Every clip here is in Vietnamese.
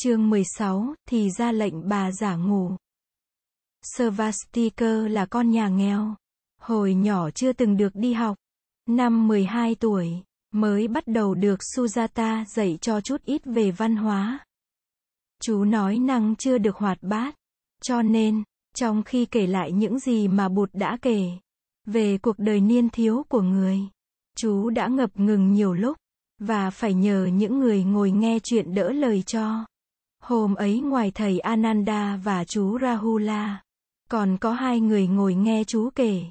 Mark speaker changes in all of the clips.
Speaker 1: Chương 16, thì ra lệnh bà giả ngủ. Svastika là con nhà nghèo. Hồi nhỏ chưa từng được đi học. Năm 12 tuổi, mới bắt đầu được Sujata dạy cho chút ít về văn hóa. Chú nói năng chưa được hoạt bát. Cho nên, trong khi kể lại những gì mà Bụt đã kể, về cuộc đời niên thiếu của người, chú đã ngập ngừng nhiều lúc, và phải nhờ những người ngồi nghe chuyện đỡ lời cho. Hôm ấy ngoài thầy Ananda và chú Rahula, còn có hai người ngồi nghe chú kể.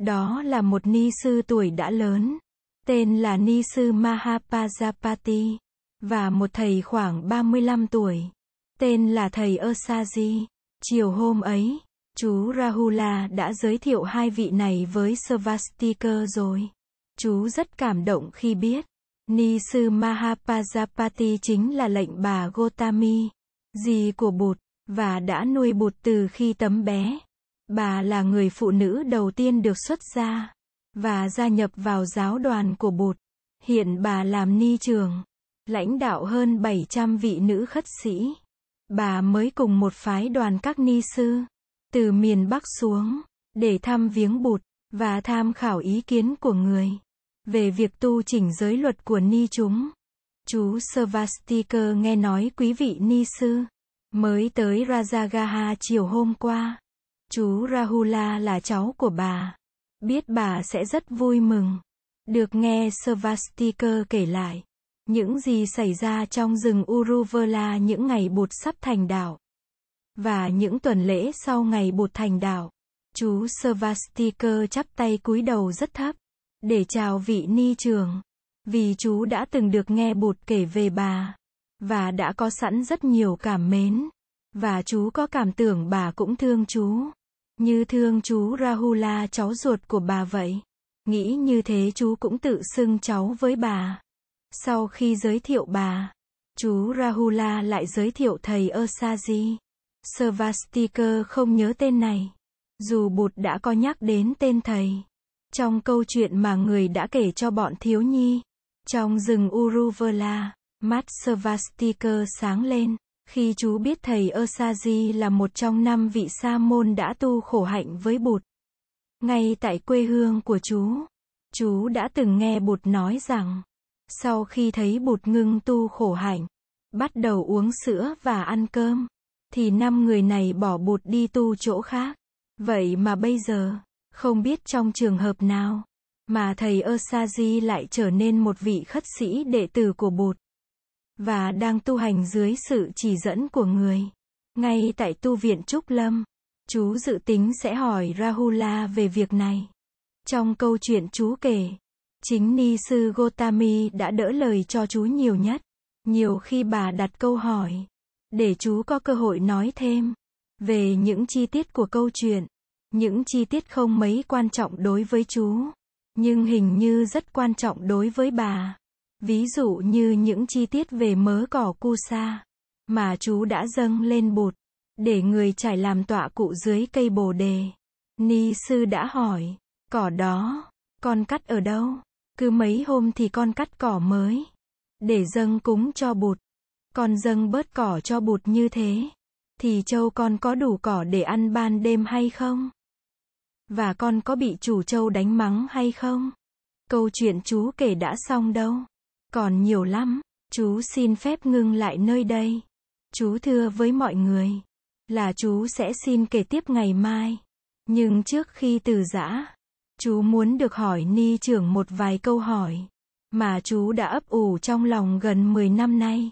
Speaker 1: Đó là một ni sư tuổi đã lớn, tên là ni sư Mahapajapati, và một thầy khoảng 35 tuổi, tên là thầy Osaji. Chiều hôm ấy, chú Rahula đã giới thiệu hai vị này với Svastika rồi. Chú rất cảm động khi biết, Ni sư Mahapajapati chính là lệnh bà Gotami, dì của Bụt, và đã nuôi Bụt từ khi tấm bé. Bà là người phụ nữ đầu tiên được xuất gia, và gia nhập vào giáo đoàn của Bụt. Hiện bà làm ni trường, lãnh đạo hơn 700 vị nữ khất sĩ. Bà mới cùng một phái đoàn các ni sư, từ miền Bắc xuống, để thăm viếng Bụt, và tham khảo ý kiến của người, về việc tu chỉnh giới luật của ni chúng. Chú Svastikar nghe nói quý vị ni sư, mới tới Rajagaha chiều hôm qua. Chú Rahula là cháu của bà. Biết bà sẽ rất vui mừng. Được nghe Svastikar kể lại. Những gì xảy ra trong rừng Uruvela những ngày bụt sắp thành đạo. Và những tuần lễ sau ngày bụt thành đạo. Chú Svastikar chắp tay cúi đầu rất thấp. Để chào vị ni trường. Vì chú đã từng được nghe bụt kể về bà. Và đã có sẵn rất nhiều cảm mến. Và chú có cảm tưởng bà cũng thương chú. Như thương chú Rahula cháu ruột của bà vậy. Nghĩ như thế chú cũng tự xưng cháu với bà. Sau khi giới thiệu bà, chú Rahula lại giới thiệu thầy Osaji Svastikar không nhớ tên này. Dù Bụt đã có nhắc đến tên thầy. Trong câu chuyện mà người đã kể cho bọn thiếu nhi. Trong rừng Uruvela, mắt Svastika sáng lên. Khi chú biết thầy Osaji là một trong năm vị sa môn đã tu khổ hạnh với Bụt. Ngay tại quê hương của chú, chú đã từng nghe Bụt nói rằng, sau khi thấy Bụt ngưng tu khổ hạnh, bắt đầu uống sữa và ăn cơm, thì năm người này bỏ Bụt đi tu chỗ khác. Vậy mà bây giờ, không biết trong trường hợp nào, mà thầy Osaji lại trở nên một vị khất sĩ đệ tử của Bụt và đang tu hành dưới sự chỉ dẫn của người. Ngay tại tu viện Trúc Lâm, chú dự tính sẽ hỏi Rahula về việc này. Trong câu chuyện chú kể, chính Ni sư Gotami đã đỡ lời cho chú nhiều nhất. Nhiều khi bà đặt câu hỏi, để chú có cơ hội nói thêm về những chi tiết của câu chuyện. Những chi tiết không mấy quan trọng đối với chú, nhưng hình như rất quan trọng đối với bà. Ví dụ như những chi tiết về mớ cỏ cu sa, mà chú đã dâng lên bụt để người trải làm tọa cụ dưới cây bồ đề. Ni sư đã hỏi, cỏ đó, con cắt ở đâu? Cứ mấy hôm thì con cắt cỏ mới, để dâng cúng cho bụt. Con dâng bớt cỏ cho bụt như thế, thì châu con có đủ cỏ để ăn ban đêm hay không? Và con có bị chủ châu đánh mắng hay không? Câu chuyện chú kể đã xong đâu. Còn nhiều lắm, chú xin phép ngưng lại nơi đây. Chú thưa với mọi người, là chú sẽ xin kể tiếp ngày mai. Nhưng trước khi từ giã, chú muốn được hỏi ni trưởng một vài câu hỏi, mà chú đã ấp ủ trong lòng gần 10 năm nay.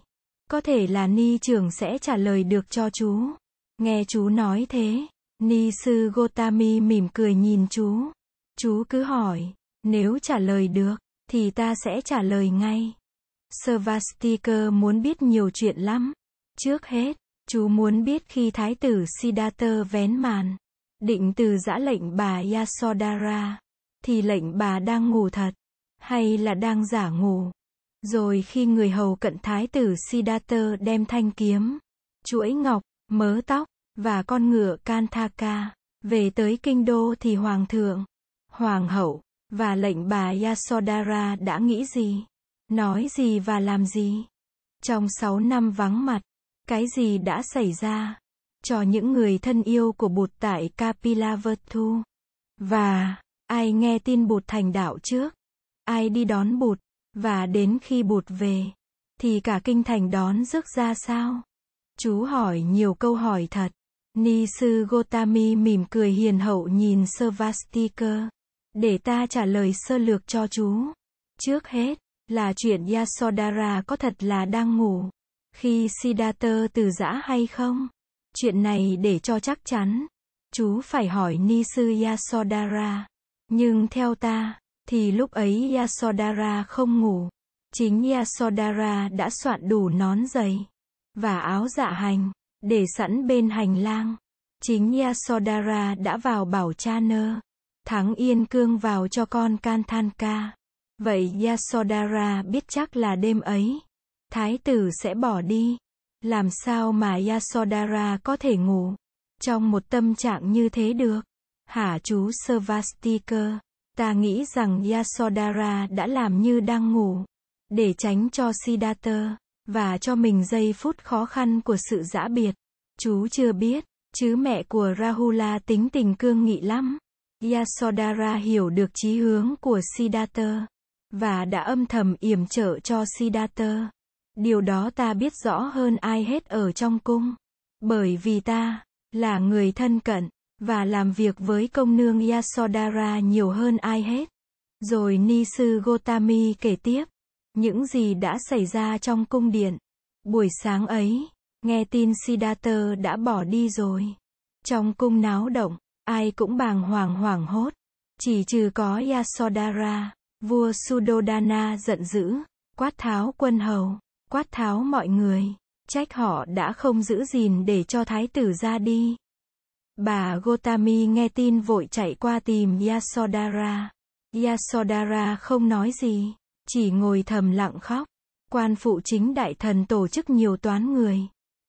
Speaker 1: Có thể là ni trưởng sẽ trả lời được cho chú. Nghe chú nói thế, ni sư Gotami mỉm cười nhìn chú. Chú cứ hỏi, nếu trả lời được, thì ta sẽ trả lời ngay. Svastika muốn biết nhiều chuyện lắm. Trước hết, chú muốn biết khi thái tử Siddhartha vén màn, định từ giã lệnh bà Yasodhara, thì lệnh bà đang ngủ thật, hay là đang giả ngủ. Rồi khi người hầu cận thái tử Siddhartha đem thanh kiếm, chuỗi ngọc, mớ tóc, và con ngựa Kanthaka, về tới kinh đô thì hoàng thượng, hoàng hậu, và lệnh bà Yasodhara đã nghĩ gì? Nói gì và làm gì? Trong 6 năm vắng mặt, Cái gì đã xảy ra? Cho những người thân yêu của Bụt tại Kapilavatthu. Và, ai nghe tin Bụt thành đạo trước? Ai đi đón Bụt? Và đến khi Bụt về, thì cả kinh thành đón rước ra sao? Chú hỏi nhiều câu hỏi thật. Ni sư Gotami mỉm cười hiền hậu nhìn Svastika. Để ta trả lời sơ lược cho chú. Trước hết, là chuyện Yasodhara có thật là đang ngủ. Khi Siddhartha từ giã hay không? Chuyện này để cho chắc chắn. Chú phải hỏi Ni sư Yasodhara. Nhưng theo ta, thì lúc ấy Yasodhara không ngủ. Chính Yasodhara đã soạn đủ nón giày và áo dạ hành để sẵn bên hành lang. Chính Yasodhara đã vào bảo cha nơ, thắng yên cương vào cho con Kanthanka. Vậy Yasodhara biết chắc là đêm ấy, thái tử sẽ bỏ đi. Làm sao mà Yasodhara có thể ngủ trong một tâm trạng như thế được? Hả chú Savastika? Ta nghĩ rằng Yasodhara đã làm như đang ngủ, để tránh cho Siddhartha, và cho mình giây phút khó khăn của sự giã biệt. Chú chưa biết, chứ mẹ của Rahula tính tình cương nghị lắm. Yasodhara hiểu được chí hướng của Siddhartha, và đã âm thầm yểm trợ cho Siddhartha. Điều đó ta biết rõ hơn ai hết ở trong cung. Bởi vì ta, là người thân cận, và làm việc với công nương Yasodhara nhiều hơn ai hết. Rồi Ni sư Gotami kể tiếp, những gì đã xảy ra trong cung điện. Buổi sáng ấy, nghe tin Siddhartha đã bỏ đi rồi. Trong cung náo động, ai cũng bàng hoàng hoảng hốt. Chỉ trừ có Yasodhara, vua Sudodana giận dữ, quát tháo quân hầu, quát tháo mọi người, trách họ đã không giữ gìn để cho thái tử ra đi. Bà Gotami nghe tin vội chạy qua tìm Yasodhara. Yasodhara không nói gì, chỉ ngồi thầm lặng khóc. Quan phụ chính đại thần tổ chức nhiều toán người.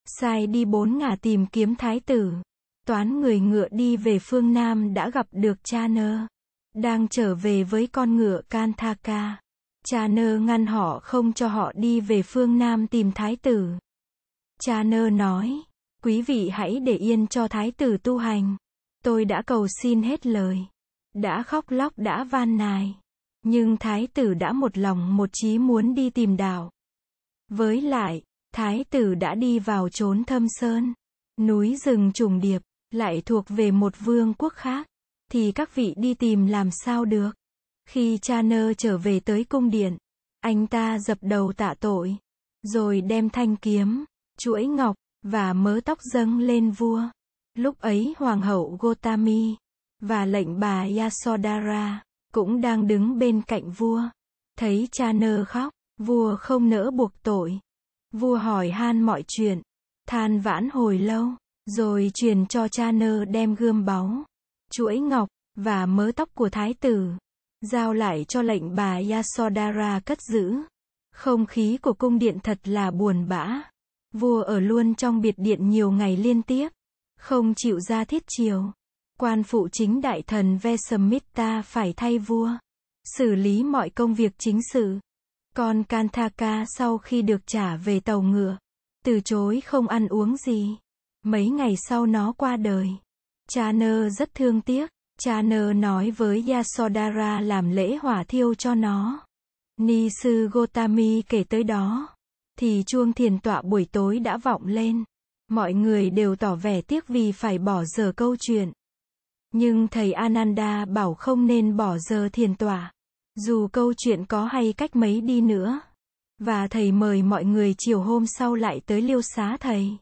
Speaker 1: Sai đi bốn ngả tìm kiếm thái tử. Toán người ngựa đi về phương Nam đã gặp được cha nơ. Đang trở về với con ngựa Kanthaka. Cha nơ ngăn họ không cho họ đi về phương Nam tìm thái tử. Cha nơ nói, quý vị hãy để yên cho thái tử tu hành. Tôi đã cầu xin hết lời. Đã khóc lóc đã van nài. Nhưng thái tử đã một lòng một chí muốn đi tìm đạo. Với lại, thái tử đã đi vào chốn thâm sơn, núi rừng trùng điệp, lại thuộc về một vương quốc khác, thì các vị đi tìm làm sao được. Khi cha nơ trở về tới cung điện, anh ta dập đầu tạ tội, rồi đem thanh kiếm, chuỗi ngọc, và mớ tóc dâng lên vua. Lúc ấy hoàng hậu Gotami, và lệnh bà Yasodhara, cũng đang đứng bên cạnh vua. Thấy cha nơ khóc, vua không nỡ buộc tội. Vua hỏi han mọi chuyện, than vãn hồi lâu, rồi truyền cho cha nơ đem gươm báu, chuỗi ngọc, và mớ tóc của thái tử. Giao lại cho lệnh bà Yasodhara cất giữ. Không khí của cung điện thật là buồn bã. Vua ở luôn trong biệt điện nhiều ngày liên tiếp. Không chịu ra thiết triều. Quan phụ chính đại thần Vesamitta phải thay vua. Xử lý mọi công việc chính sự. Còn Kanthaka sau khi được trả về tàu ngựa. Từ chối không ăn uống gì. Mấy ngày sau nó qua đời. Cha nơ rất thương tiếc. Cha nơ nói với Yasodhara làm lễ hỏa thiêu cho nó. Ni sư Gotami kể tới đó. Thì chuông thiền tọa buổi tối đã vọng lên. Mọi người đều tỏ vẻ tiếc vì phải bỏ giờ câu chuyện. Nhưng thầy Ananda bảo không nên bỏ giờ thiền tọa. Dù câu chuyện có hay cách mấy đi nữa. Và thầy mời mọi người chiều hôm sau lại tới liêu xá thầy.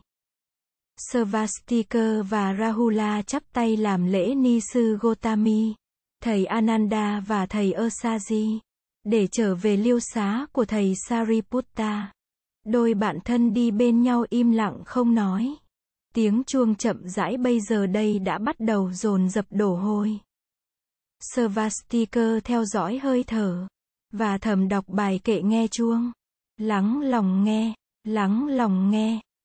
Speaker 1: Svastika và Rahula chắp tay làm lễ ni sư Gotami, thầy Ananda và thầy Osaji, để trở về liêu xá của thầy Sariputta. Đôi bạn thân đi bên nhau im lặng không nói. Tiếng chuông chậm rãi bây giờ đây đã bắt đầu dồn dập đổ hôi. Svastikar theo dõi hơi thở, và thầm đọc bài kệ nghe chuông. Lắng lòng nghe, lắng lòng nghe.